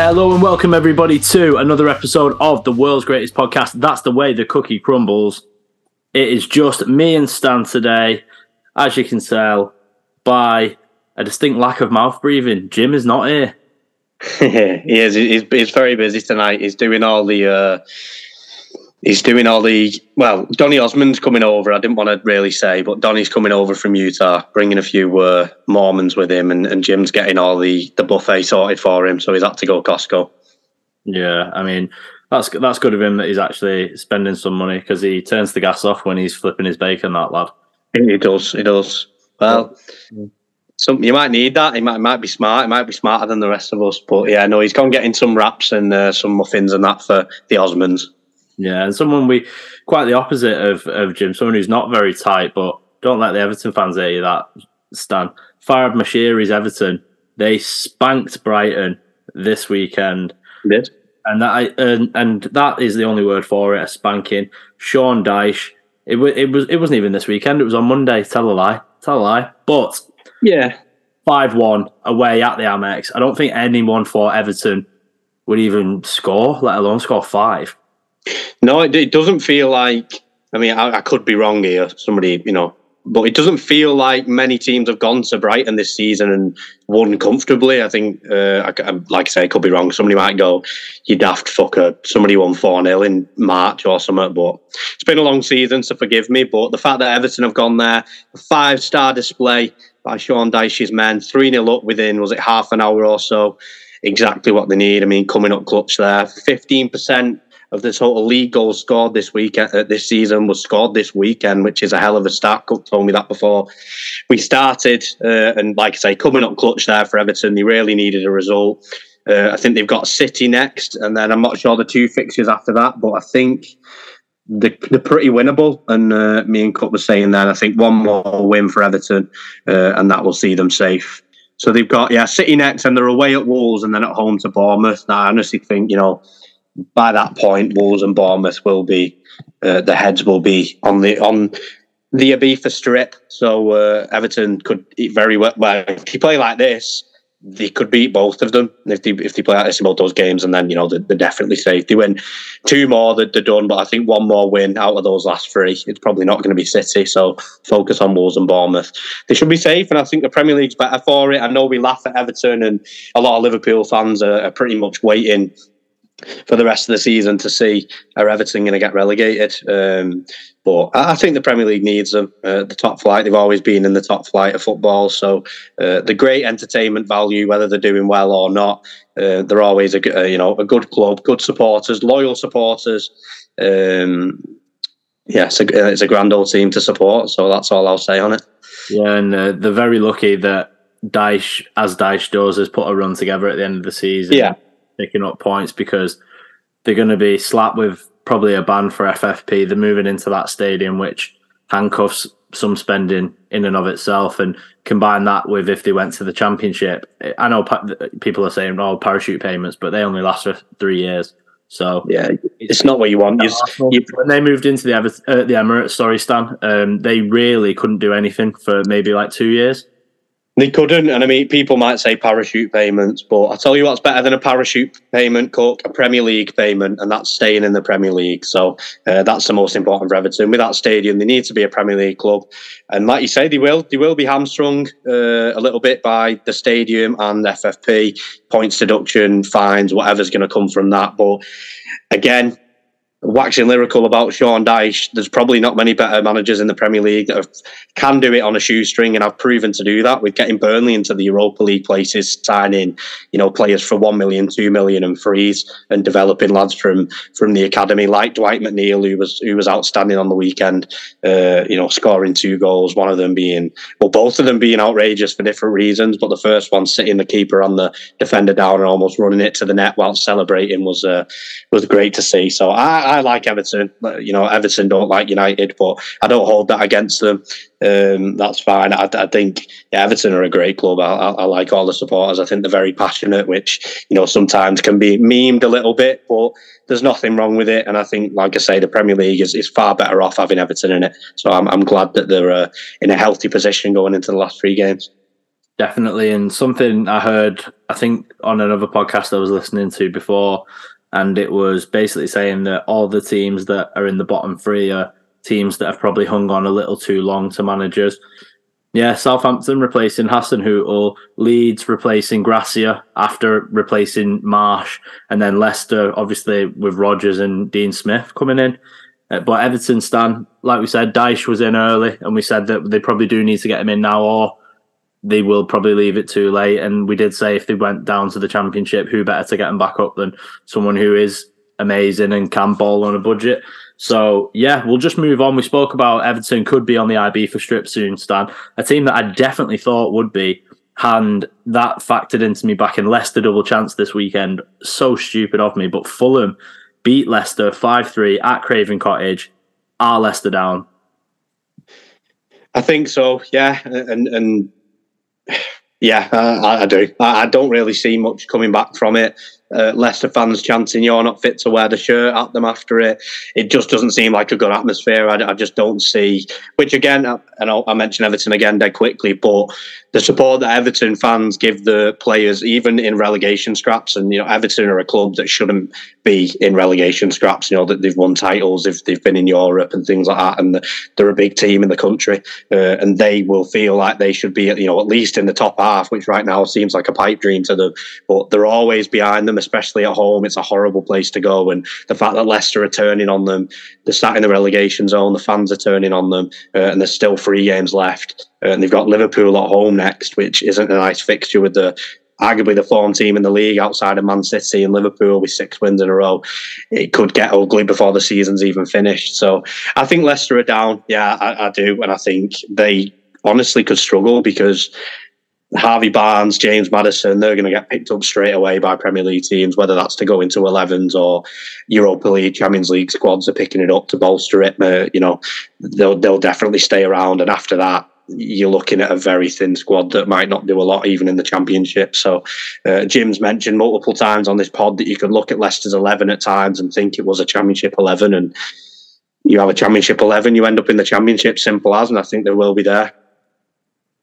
Hello and welcome everybody to another episode of the world's greatest podcast. That's the way the cookie crumbles. It is just me and Stan today, as you can tell by a distinct lack of mouth breathing. Jim is not here. he is. He's, he's very busy tonight. He's doing all the. Uh, he's doing all the. Well, Donny Osmond's coming over. I didn't want to really say, but Donny's coming over from Utah, bringing a few uh, Mormons with him, and, and Jim's getting all the the buffet sorted for him. So he's had to go Costco. Yeah, I mean that's that's good of him that he's actually spending some money because he turns the gas off when he's flipping his bacon. That lad. He does. He does. Well, some you might need that. He might might be smart. He might be smarter than the rest of us. But yeah, no, he's gone getting some wraps and uh, some muffins and that for the Osmonds. Yeah, and someone we quite the opposite of of Jim. Someone who's not very tight, but don't let the Everton fans hear you that Stan. Farhad Moshiri's Everton. They spanked Brighton this weekend. Did and that and, and that is the only word for it a spanking. Sean Dyche. It was it was it wasn't even this weekend. It was on Monday. Tell a lie. Tell a lie. But yeah, five one away at the Amex. I don't think anyone for Everton would even score, let alone score five. No, it, it doesn't feel like. I mean, I, I could be wrong here. Somebody, you know, but it doesn't feel like many teams have gone to Brighton this season and won comfortably. I think, uh, I, like I say, I could be wrong. Somebody might go, "You daft fucker." Somebody won four 0 in March or something. But it's been a long season, so forgive me. But the fact that Everton have gone there, a five star display by Sean Dyche's men, three 0 up within was it half an hour or so. Exactly what they need. I mean, coming up clutch there, fifteen percent of the total league goals scored this weekend, uh, this season was scored this weekend, which is a hell of a start. Cook told me that before we started, uh, and like I say, coming up clutch there for Everton, they really needed a result. Uh, I think they've got City next, and then I'm not sure the two fixtures after that, but I think they're, they're pretty winnable. And uh, me and Cup were saying that I think one more win for Everton, uh, and that will see them safe. So they've got yeah City next, and they're away at Wolves, and then at home to Bournemouth. Now I honestly think you know by that point, Wolves and Bournemouth will be uh, the heads will be on the on the Ibiza strip. So uh, Everton could very well. Well, if you play like this, they could beat both of them if they if they play like this in both those games, and then you know they're, they're definitely safe. They win two more, they're, they're done. But I think one more win out of those last three, it's probably not going to be City. So focus on Wolves and Bournemouth. They should be safe, and I think the Premier League's better for it. I know we laugh at Everton, and a lot of Liverpool fans are, are pretty much waiting for the rest of the season to see are Everton going to get relegated. Um, but I think the Premier League needs them. Uh, the top flight, they've always been in the top flight of football. So uh, the great entertainment value, whether they're doing well or not, uh, they're always a, uh, you know a good club, good supporters, loyal supporters. Um, yeah, it's a, it's a grand old team to support. So that's all I'll say on it. Yeah, and uh, they're very lucky that Dyche, as Dyche does, has put a run together at the end of the season. Yeah picking up points because they're going to be slapped with probably a ban for FFP. They're moving into that stadium, which handcuffs some spending in and of itself, and combine that with if they went to the championship. I know people are saying, "Oh, parachute payments," but they only last for three years. So yeah, it's, not what you want. You, when they moved into the uh, the Emirates, sorry, Stan, um, they really couldn't do anything for maybe like two years. They couldn't, and I mean, people might say parachute payments, but I tell you what's better than a parachute payment, Cook, a Premier League payment, and that's staying in the Premier League. So uh, that's the most important for Everton. With that stadium, they need to be a Premier League club, and like you say, they will. They will be hamstrung uh, a little bit by the stadium and FFP points deduction, fines, whatever's going to come from that. But again, waxing lyrical about Sean Dyche, there's probably not many better managers in the Premier League that have, can do it on a shoestring, and I've proven to do that with getting Burnley into the Europa League places, signing you know players for one million, two million, and freeze, and developing lads from from the academy like Dwight McNeil, who was who was outstanding on the weekend. Uh, you know, scoring two goals, one of them being well, both of them being outrageous for different reasons, but the first one sitting the keeper on the defender down and almost running it to the net while celebrating was uh, was great to see. So I I like Everton. You know, Everton don't like United, but I don't hold that against them. Um, that's fine. I, I, think yeah, Everton are a great club. I, I, like all the supporters. I think they're very passionate, which you know sometimes can be memed a little bit, but there's nothing wrong with it. And I think, like I say, the Premier League is, is far better off having Everton in it. So I'm, I'm glad that they're uh, in a healthy position going into the last three games. Definitely. And something I heard, I think, on another podcast I was listening to before, and it was basically saying that all the teams that are in the bottom three are teams that have probably hung on a little too long to managers. Yeah, Southampton replacing Hasenhüttl, Leeds replacing Gracia after replacing Marsh, and then Leicester, obviously, with Rodgers and Dean Smith coming in. Uh, but Everton, Stan, like we said, Dyche was in early, and we said that they probably do need to get him in now, or they will probably leave it too late. And we did say if they went down to the championship, who better to get them back up than someone who is amazing and can ball on a budget. So yeah, we'll just move on. We spoke about Everton could be on the Ibiza strip soon, Stan. A team that I definitely thought would be, and that factored into me back in Leicester double chance this weekend. So stupid of me, but Fulham beat Leicester five three at Craven Cottage. Are Leicester down? I think so. Yeah, and and yeah, I, I do. I, I, don't really see much coming back from it. Uh, Leicester fans chanting "You're not fit to wear the shirt" at them after it. It just doesn't seem like a good atmosphere. I, I just don't see. Which again, I, and I'll, I mention Everton again dead quickly, but the support that Everton fans give the players, even in relegation scraps, and you know, Everton are a club that shouldn't be in relegation scraps. You know that they've won titles, if they've been in Europe and things like that, and they're a big team in the country, uh, and they will feel like they should be, you know, at least in the top half, which right now seems like a pipe dream to them. But they're always behind them, especially at home. It's a horrible place to go, and the fact that Leicester are turning on them, they're sat in the relegation zone, the fans are turning on them, uh, and there's still three games left uh, and they've got Liverpool at home next, which isn't a nice fixture with the arguably the form team in the league outside of Man City and Liverpool with six wins in a row. It could get ugly before the season's even finished. So I think Leicester are down. Yeah, I, I do. And I think they honestly could struggle because Harvey Barnes, James Maddison, they're going to get picked up straight away by Premier League teams, whether that's to go into 11s or Europa League, Champions League squads are picking it up to bolster it. Uh, you know, they'll, they'll definitely stay around. And after that, you're looking at a very thin squad that might not do a lot even in the championship. So, uh, Jim's mentioned multiple times on this pod that you could look at Leicester's 11 at times and think it was a championship 11. And you have a championship 11, you end up in the championship, simple as, and I think they will be there.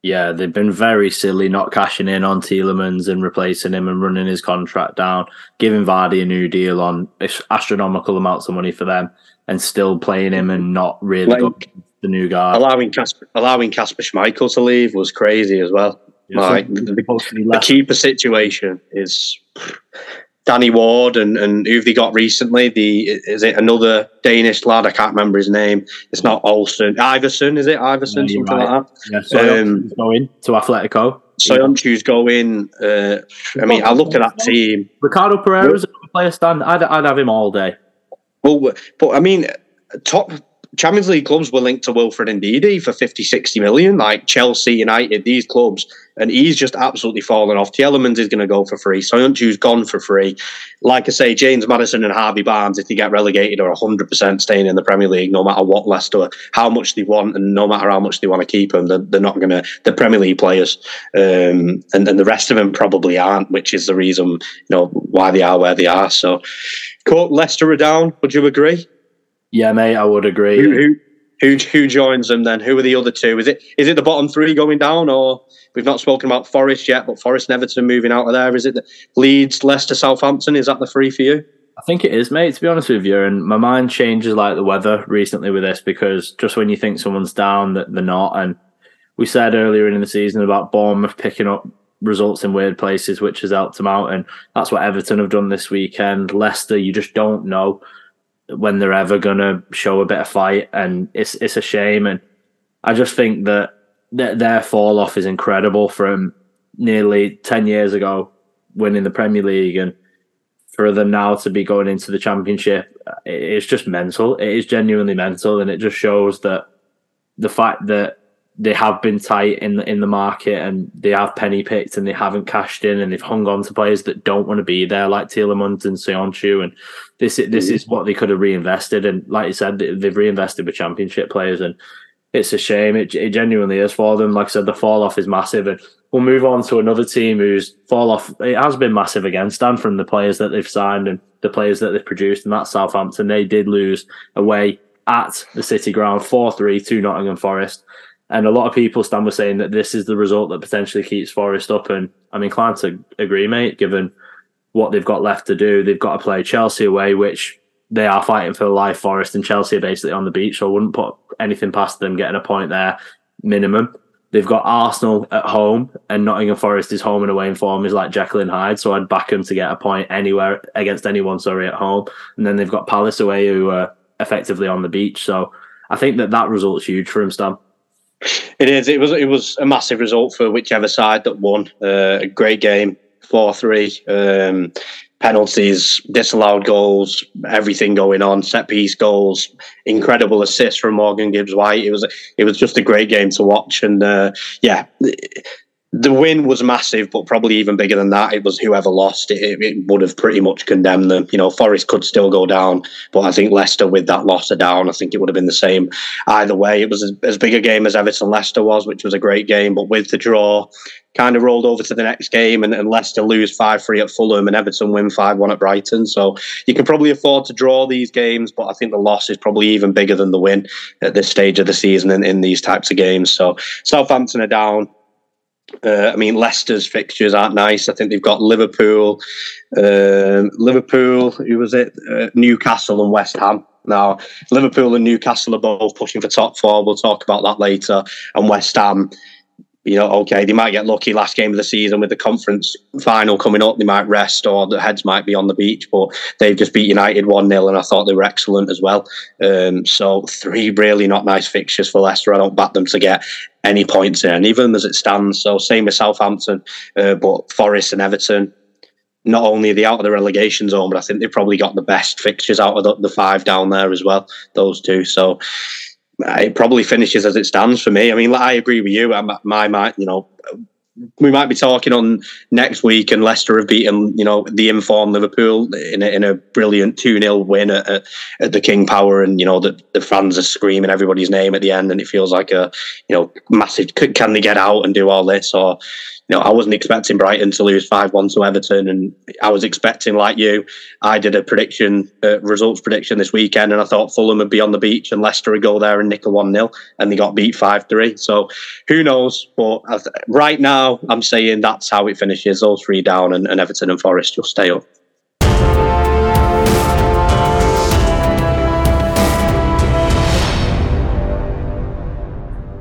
Yeah, they've been very silly not cashing in on Tielemans and replacing him and running his contract down, giving Vardy a new deal on astronomical amounts of money for them, and still playing him and not really like, the new guy. Allowing Kasper, allowing Kasper Schmeichel to leave was crazy as well. Yeah, like the, the, keeper situation is Danny Ward and and who've they got recently? The is it another Danish lad? I can't remember his name. It's not Olsen. Iversen, is it Iversen, Yeah, something right. like that. Yeah, so um, going to Atletico. Soyuncu's going. Uh, I mean, I look at that team. Ricardo Pereira's a good player Stan. I'd, I'd have him all day. Well, but I mean, top Champions League clubs were linked to Wilfred Ndidi for 50, 60 million, like Chelsea, United, these clubs. And he's just absolutely fallen off. Tielemans is going to go for free. Soyuncu's gone for free. Like I say, James Maddison and Harvey Barnes, if they get relegated, are 100% staying in the Premier League, no matter what Leicester, how much they want, and no matter how much they want to keep them. They're, they're not going to, the Premier League players. Um, and, and the rest of them probably aren't, which is the reason, you know, why they are where they are. So, court, Leicester are down. Would you agree? Yeah, mate, I would agree. Who, who, who, who joins them then? Who are the other two? Is it is it the bottom three going down, or we've not spoken about Forest yet, but Forest and Everton moving out of there? Is it the Leeds, Leicester, Southampton? Is that the three for you? I think it is, mate. To be honest with you, and my mind changes like the weather recently with this because just when you think someone's down, that they're not. And we said earlier in the season about Bournemouth picking up results in weird places, which has helped them out, and that's what Everton have done this weekend. Leicester, you just don't know when they're ever gonna show a bit of fight, and it's it's a shame. And I just think that th- their fall off is incredible from nearly ten years ago, winning the Premier League, and for them now to be going into the Championship, it's just mental. It is genuinely mental, and it just shows that the fact that they have been tight in the in the market and they have penny picked and they haven't cashed in and they've hung on to players that don't want to be there like Tielemans and Söyüncü and this this is what they could have reinvested. And like you said they've reinvested with championship players and it's a shame. It, it genuinely is for them. Like I said the fall off is massive. And we'll move on to another team whose fall off it has been massive again Stan from the players that they've signed and the players that they've produced and that's Southampton. They did lose away at the City Ground 4-3 to Nottingham Forest And a lot of people Stan with saying that this is the result that potentially keeps Forest up. And I'm inclined to agree, mate, given what they've got left to do. They've got to play Chelsea away, which they are fighting for life. Forest and Chelsea are basically on the beach, so I wouldn't put anything past them getting a point there minimum. They've got Arsenal at home, and Nottingham Forest is home and away in form is like Jekyll and Hyde. So I'd back them to get a point anywhere against anyone. Sorry, at home, and then they've got Palace away, who are effectively on the beach. So I think that that result's huge for him, Stan. It is. It was. It was a massive result for whichever side that won. Uh, a great game, four three. Um, penalties, disallowed goals, everything going on, set piece goals, incredible assists from Morgan Gibbs White. It was it was just a great game to watch, and uh, yeah. The win was massive, but probably even bigger than that. It was whoever lost it, it, would have pretty much condemned them. You know, Forest could still go down, but I think Leicester with that loss are down. I think it would have been the same either way. It was as, as big a game as Everton Leicester was, which was a great game, but with the draw, kind of rolled over to the next game and, and Leicester lose 5 3 at Fulham and Everton win 5 1 at Brighton. So you can probably afford to draw these games, but I think the loss is probably even bigger than the win at this stage of the season in, in these types of games. So Southampton are down. Uh, I mean, Leicester's fixtures aren't nice. I think they've got Liverpool, um, Liverpool, who was it? Uh, Newcastle and West Ham. Now, Liverpool and Newcastle are both pushing for top four. We'll talk about that later. And West Ham you know, okay, they might get lucky last game of the season with the conference final coming up. They might rest or the heads might be on the beach, but they've just beat United 1 0, and I thought they were excellent as well. Um, so, three really not nice fixtures for Leicester. I don't back them to get any points in, even as it stands. So, same with Southampton, uh, but Forest and Everton. Not only are they out of the relegation zone, but I think they've probably got the best fixtures out of the, the five down there as well, those two. So, Uh, it probably finishes as it stands for me. I mean, I agree with you. I'm, my, my, you know, we might be talking on next week, and Leicester have beaten, you know, the informed Liverpool in a, in a brilliant 2 0 win at, at, the King Power. And, you know, the, the fans are screaming everybody's name at the end, and it feels like a, you know, massive can they get out and do all this? Or, you know, I wasn't expecting Brighton to lose 5 1 to Everton. And I was expecting, like you, I did a prediction, uh, results prediction this weekend, and I thought Fulham would be on the beach and Leicester would go there and nick a 1 0. And they got beat 5 3. So who knows? But right now, I'm saying that's how it finishes. Those three down, and, and Everton and Forest just stay up.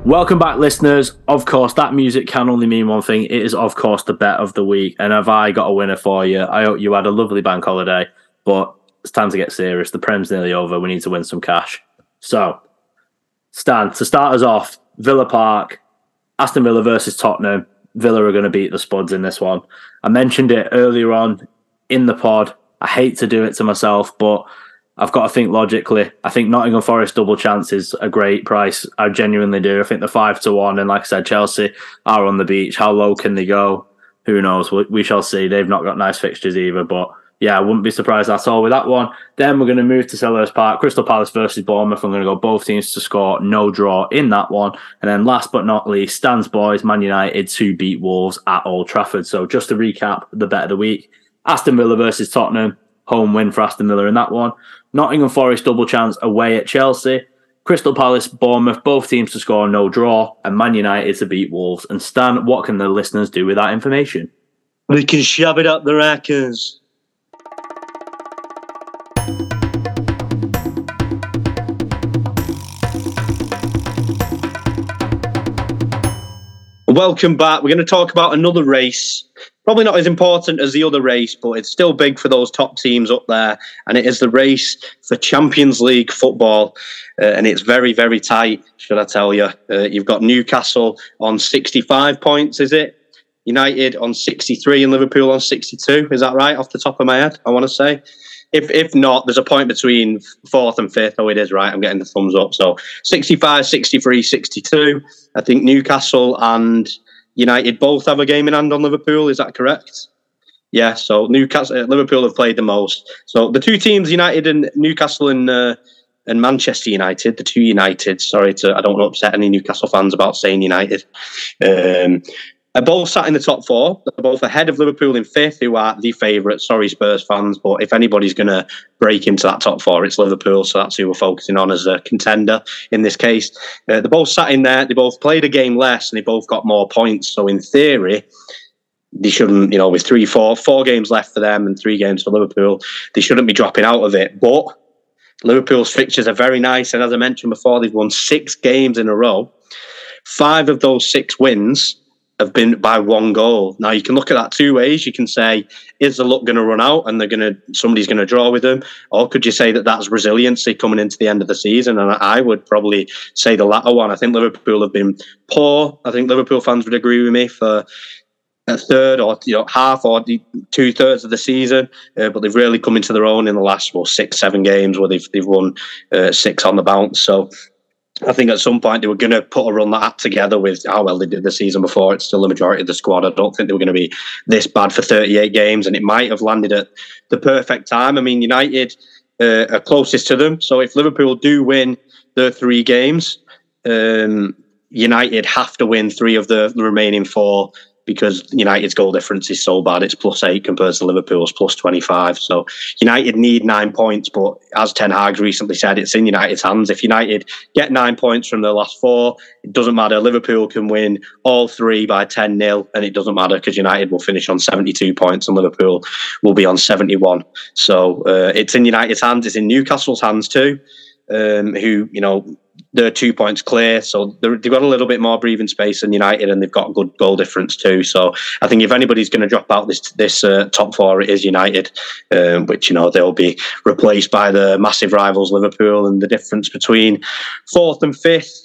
Welcome back, listeners. Of course, that music can only mean one thing. It is, of course, the bet of the week. And have I got a winner for you? I hope you had a lovely bank holiday, but it's time to get serious. The Prem's nearly over. We need to win some cash. So, Stan, to start us off, Villa Park, Aston Villa versus Tottenham. Villa are going to beat the Spuds in this one. I mentioned it earlier on in the pod. I hate to do it to myself, but I've got to think logically. I think Nottingham Forest double chance is a great price. I genuinely do. I think the five to one, and like I said, Chelsea are on the beach. How low can they go? Who knows? We, we shall see. They've not got nice fixtures either, but yeah, I wouldn't be surprised at all with that one. Then we're going to move to Selhurst Park, Crystal Palace versus Bournemouth. I'm going to go both teams to score, no draw in that one. And then last but not least, Stan's boys, Man United to beat Wolves at Old Trafford. So just to recap the bet of the week, Aston Villa versus Tottenham, home win for Aston Villa in that one. Nottingham Forest double chance away at Chelsea. Crystal Palace, Bournemouth, both teams to score no draw, and Man United to beat Wolves. And Stan, what can the listeners do with that information? We can shove it up the rackers. Welcome back. We're going to talk about another race probably not as important as the other race, but it's still big for those top teams up there. And it is the race for Champions League football. Uh, and it's very, very tight, should I tell you. Uh, you've got Newcastle on 65 points, is it? United on 63 and Liverpool on 62. Is that right off the top of my head? I want to say. If, if not, there's a point between fourth and fifth. Oh, it is right. I'm getting the thumbs up. So 65, 63, 62. I think Newcastle and United both have a game in hand on Liverpool. Is that correct? Yeah. So Newcastle, uh, Liverpool have played the most. So the two teams, United and Newcastle and uh, and Manchester United, the two United. Sorry to I don't want to upset any Newcastle fans about saying United. Um, are both sat in the top four. They're both ahead of Liverpool in fifth, who are the favourites. Sorry, Spurs fans, but if anybody's going to break into that top four, it's Liverpool. So that's who we're focusing on as a contender in this case. Uh, they both sat in there. They both played a game less, and they both got more points. So in theory, they shouldn't, you know, with three, four, four games left for them and three games for Liverpool, they shouldn't be dropping out of it. But Liverpool's fixtures are very nice, and as I mentioned before, they've won six games in a row. Five of those six wins have been by one goal. Now you can look at that two ways. You can say, is the luck going to run out and they're going to somebody's going to draw with them, or could you say that that's resiliency coming into the end of the season? And I would probably say the latter one. I think Liverpool have been poor. I think Liverpool fans would agree with me for a third or you know half or two thirds of the season, uh, but they've really come into their own in the last well six seven games where they've they've won uh, six on the bounce. So I think at some point they were going to put a run that together with how well they did the season before. It's still the majority of the squad. I don't think they were going to be this bad for 38 games, and it might have landed at the perfect time. I mean, United uh, are closest to them, so if Liverpool do win their three games, um, United have to win three of the remaining four because United's goal difference is so bad. It's plus eight compared to Liverpool's plus 25. So United need nine points, but as Ten Hag recently said, it's in United's hands. If United get nine points from their last four, it doesn't matter. Liverpool can win all three by 10 0, and it doesn't matter because United will finish on 72 points and Liverpool will be on 71. So uh, it's in United's hands. It's in Newcastle's hands too. Um, who you know they're two points clear, so they've got a little bit more breathing space than United, and they've got a good goal difference too. So I think if anybody's going to drop out this this uh, top four, it is United, um, which you know they'll be replaced by the massive rivals Liverpool, and the difference between fourth and fifth.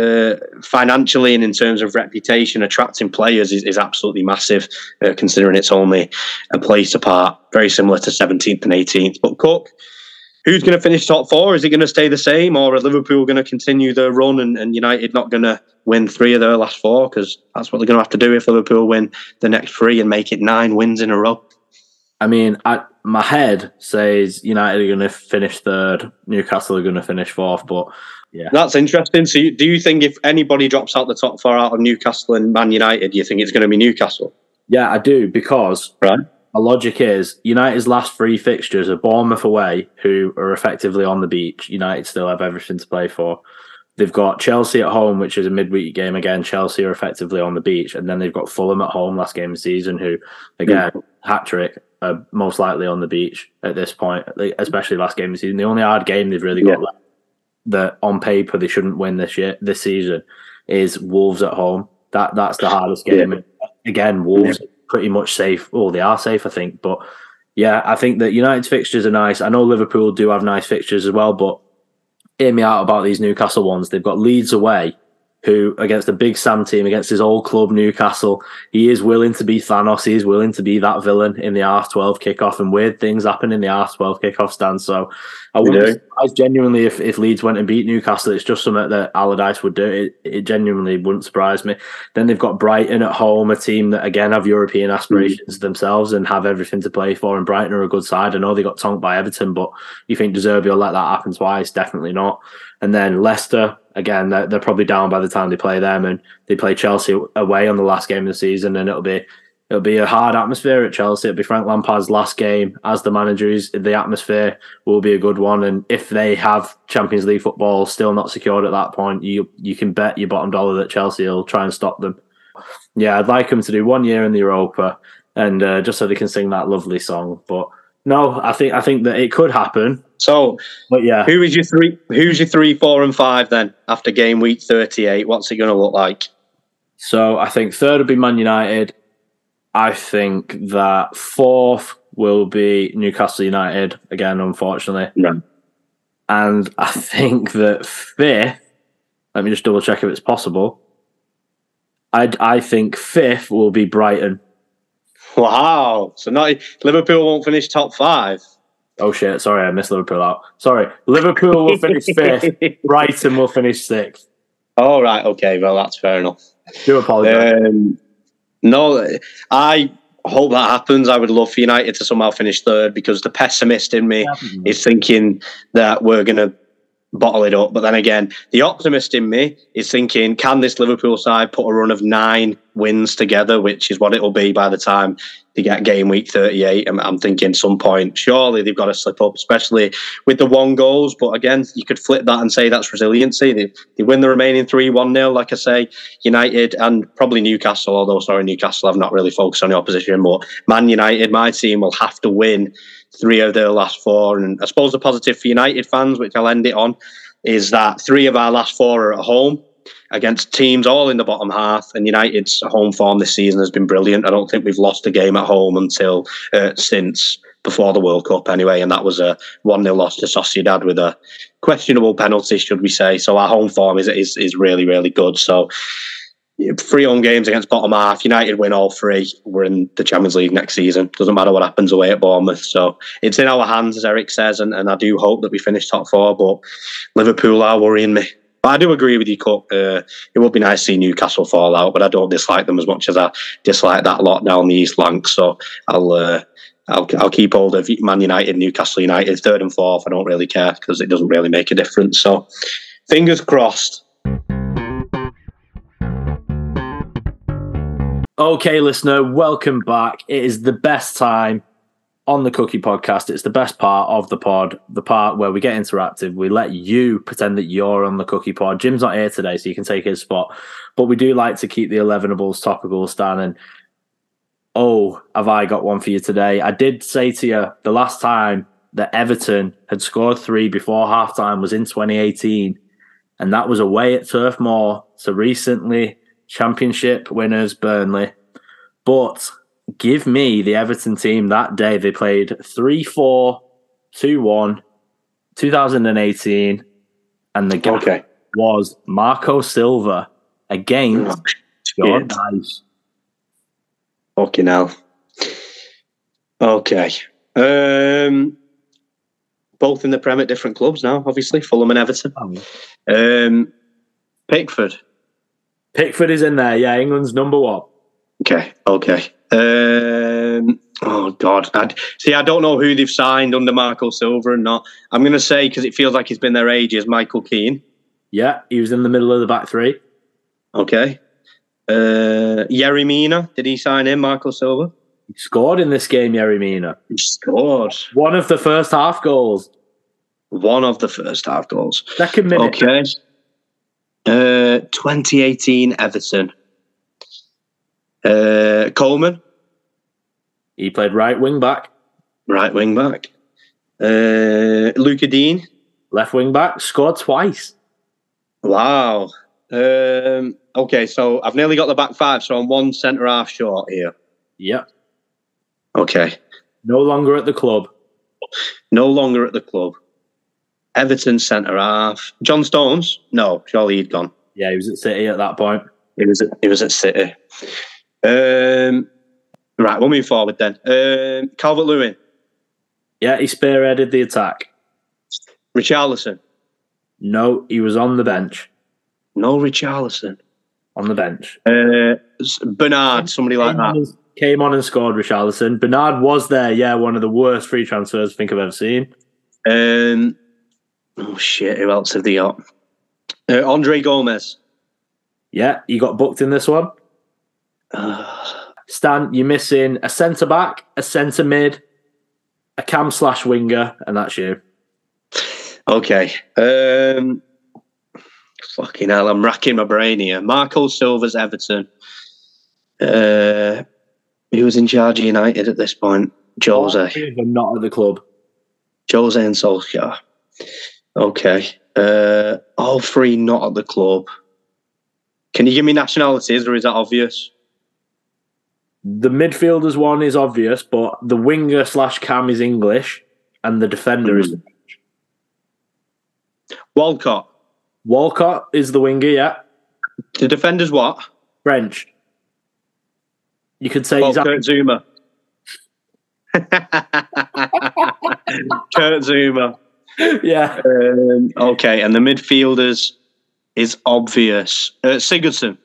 Uh, financially and in terms of reputation, attracting players is, is absolutely massive, uh, considering it's only a place apart, very similar to 17th and 18th. But Cook, who's going to finish top four? Is it going to stay the same, or are Liverpool going to continue their run and, and United not going to win three of their last four? Because that's what they're going to have to do if Liverpool win the next three and make it nine wins in a row. I mean, I, my head says United are going to finish third, Newcastle are going to finish fourth, but yeah, that's interesting. So, do you think if anybody drops out the top four out of Newcastle and Man United, do you think it's going to be Newcastle? Yeah, I do because right my logic is United's last three fixtures are Bournemouth away, who are effectively on the beach. United still have everything to play for. They've got Chelsea at home, which is a midweek game again. Chelsea are effectively on the beach, and then they've got Fulham at home last game of the season, who again mm. hat trick are most likely on the beach at this point, especially last game of the season. The only hard game they've really got yeah. left that on paper they shouldn't win this year, this season, is Wolves at home. That that's the hardest game. Yeah. Again, Wolves yeah pretty much safe. Well, they are safe, I think. But yeah, I think that United's fixtures are nice. I know Liverpool do have nice fixtures as well, but hear me out about these Newcastle ones. They've got Leeds away, who against a big Sam team, against his old club Newcastle, he is willing to be Thanos. He is willing to be that villain in the R twelve kickoff, and weird things happen in the R twelve kickoff Stan. So I wouldn't be surprised genuinely if, if Leeds went and beat Newcastle. It's just something that Allardyce would do. It, it genuinely wouldn't surprise me. Then they've got Brighton at home, a team that again have European aspirations mm-hmm. themselves and have everything to play for. And Brighton are a good side. I know they got tonked by Everton, but you think De Zerbi will let that happen twice? Definitely not. And then Leicester, again, they're, they're probably down by the time they play them, and they play Chelsea away on the last game of the season, and it'll be it'll be a hard atmosphere at Chelsea. It'll be Frank Lampard's last game as the manager. Is The atmosphere will be a good one, and if they have Champions League football still not secured at that point, you you can bet your bottom dollar that Chelsea will try and stop them. Yeah, I'd like them to do one year in the Europa, and uh, just so they can sing that lovely song, but. No, I think I think that it could happen. So, but yeah, who is your three? Who's your three, four, and five then after game week thirty-eight? What's it going to look like? So I think third would be Man United. I think that fourth will be Newcastle United again, unfortunately. Right. And I think that fifth. Let me just double check if it's possible. I I think fifth will be Brighton. Wow. So not Liverpool won't finish top five. Oh shit! Sorry, I missed Liverpool out. Sorry, Liverpool will finish fifth. Brighton will finish sixth. Oh right, okay. Well, that's fair enough. Do apologize. Um, no, I hope that happens. I would love for United to somehow finish third because the pessimist in me is thinking that we're going to bottle it up. But then again, the optimist in me is thinking, can this Liverpool side put a run of nine wins together, which is what it'll be by the time they get game week 38. I'm, I'm thinking some point, surely they've got to slip up, especially with the one goals. But again, you could flip that and say that's resiliency. They, they win the remaining 3 1 0, like I say, United and probably Newcastle, although, sorry, Newcastle, I've not really focused on the opposition. But Man United, my team, will have to win three of their last four. And I suppose the positive for United fans, which I'll end it on, is that three of our last four are at home against teams all in the bottom half. And United's home form this season has been brilliant. I don't think we've lost a game at home until uh, since before the World Cup, anyway. And that was a 1 0 loss to Sociedad with a questionable penalty, should we say. So our home form is, is, is really, really good. So three home games against bottom half. United win all three. We're in the Champions League next season. Doesn't matter what happens away at Bournemouth. So it's in our hands, as Erik says, and, and I do hope that we finish top four. But Liverpool are worrying me. But I do agree with you, Cook. Uh, it would be nice to see Newcastle fall out, but I don't dislike them as much as I dislike that lot down the East Lancs. So I'll. Uh, I'll, I'll keep hold of Man United, Newcastle United, third and fourth. I don't really care because it doesn't really make a difference. So, fingers crossed. Okay, listener, welcome back. It is the best time on the Cookie Podcast. It's the best part of the pod, the part where we get interactive. We let you pretend that you're on the Cookie Pod. Jim's not here today, so you can take his spot. But we do like to keep the 11ables topical, Stan. And oh, have I got one for you today? I did say to you the last time that Everton had scored three before halftime was in 2018, and that was away at Turf Moor. So recently, Championship winners Burnley. But give me the Everton team that day. They played 3 4, 2 1, 2018. And the guy Okay. was Marco Silva against Sean. Nice. Fucking hell. Okay. Um, both in the Prem at different clubs now, obviously, Fulham and Everton. Um, Pickford. Pickford is in there. Yeah, England's number one. Okay, okay. Um, oh God, I'd, see, I don't know who they've signed under Marco Silva and not. I'm going to say because it feels like he's been there ages. Michael Keane. Yeah, he was in the middle of the back three. Okay. Uh, Yerry Mina. Did he sign in Marco Silva? He scored in this game, Yerry Mina. He scored One of the first half goals. one of the first half goals. Second minute. Okay. Uh, 2018 Everton. Uh, Coleman, He played right wing back, right wing back. Uh, Lucas Digne. left wing back, scored twice. Wow. Um, okay, so I've nearly got the back five, so I'm one centre half short here. Yep. Okay. No longer at the club. No longer at the club. Everton centre half. John Stones? No, surely he'd gone. Yeah, he was at City at that point. He was at, he was at City. Um, right, we'll move forward then. Um, Calvert Lewin, Yeah, he spearheaded the attack. Richarlison. No, he was on the bench. No Richarlison. On the bench. Uh, Bernard, somebody like that. came on and scored Richarlison. Bernard was there, yeah, one of the worst free transfers I think I've ever seen. Um, oh shit, who else have they got? Uh, Andre Gomes. Yeah, he got booked in this one. Stan, you're missing a centre back, a centre mid, a cam slash winger, and that's you. okay. Um, fucking hell, I'm racking my brain here. Marco Silva's Everton. Uh, who was in charge of United at this point? Jose. Them not at the club. Jose and Solskjaer. Okay. Uh, all three not at the club. Can you give me nationalities or is that obvious? The midfielders one is obvious, but the winger slash cam is English, and the defender is Walcott. Walcott is the winger. Yeah, The defender's what? French. You could say Well, he's Kurt Zouma. Kurt Zouma. yeah. Um, okay, and the midfielders is obvious. Uh, Sigurdsson.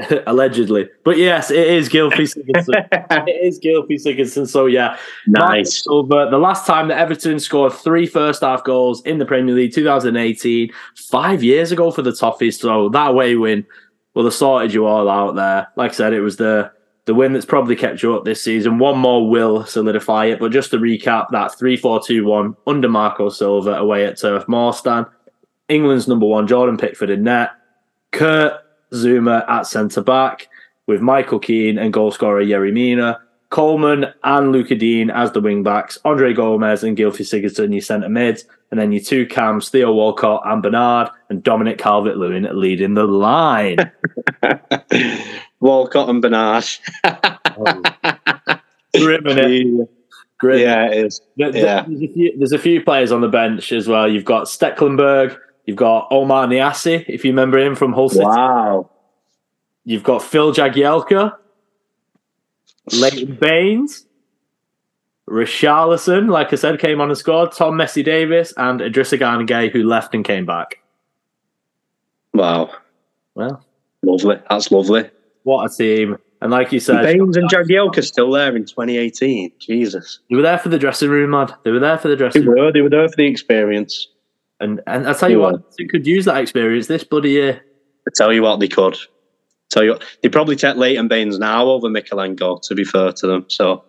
Allegedly, but yes, it is Gylfi Sigurdsson. it is Gylfi Sigurdsson. So yeah, nice. Over the last time that Everton scored three first half goals in the Premier League, 2018, five years ago for the Toffees. So that away win Well, they sorted you all out there. Like I said, it was the the win that's probably kept you up this season. One more will solidify it. But just to recap, that 3 4 2 1 under Marco Silva away at Turf Moor Stan. England's number one, Jordan Pickford in net. Kurt Zouma at centre back with Michael Keane and goalscorer Yerry Mina. Coleman and Lucas Digne as the wing backs. Andre Gomes and Gylfi Sigurdsson, your centre mids. And then your two cams, Theo Walcott and Bernard, and Dominic Calvert Lewin leading the line. Walcott and Bernard. oh. Grim, it? Grim. Yeah, it is. There, yeah. There's, a few, there's a few players on the bench as well. You've got Stekelenburg, you've got Oumar Niasse, if you remember him from Hull City. Wow. You've got Phil Jagielka, Leighton Baines, Richarlison, like I said, came on and scored. Tom Messi Davies and Idrissa Gueye, who left and came back. Wow. Well, lovely. That's lovely. What a team. And like you said, Baines and Jagielka still there in 2018. Jesus. They were there for the dressing room, lad. They were there for the dressing they were, room. They were there for the experience. And and I tell you what, they could use that experience this bloody year. I tell you what, they could. tell you what, they probably take Leighton Baines now over Mykolenko, to be fair to them. So,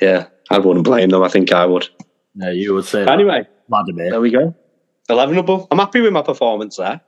yeah, I wouldn't blame them. I think I would. Yeah, you would say. Anyway. Vladimir. There we go. 11 above. I'm happy with my performance there.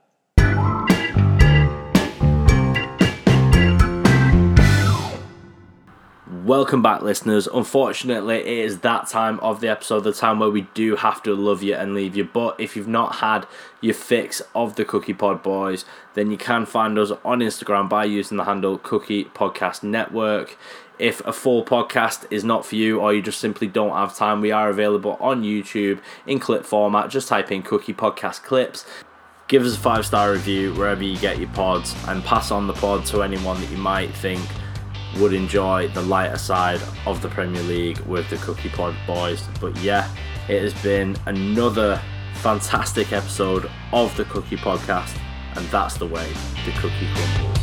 Welcome back, listeners. Unfortunately, it is that time of the episode, the time where we do have to love you and leave you. But if you've not had your fix of the Cookie Pod Boys, then you can find us on Instagram by using the handle Cookie Podcast Network. If a full podcast is not for you or you just simply don't have time, we are available on YouTube in clip format. Just type in Cookie Podcast Clips. Give us a five star review wherever you get your pods and pass on the pod to anyone that you might think would enjoy the lighter side of the Premier League with the Cookie Pod boys. But yeah, it has been another fantastic episode of the Cookie Podcast, and that's the way the cookie crumbles.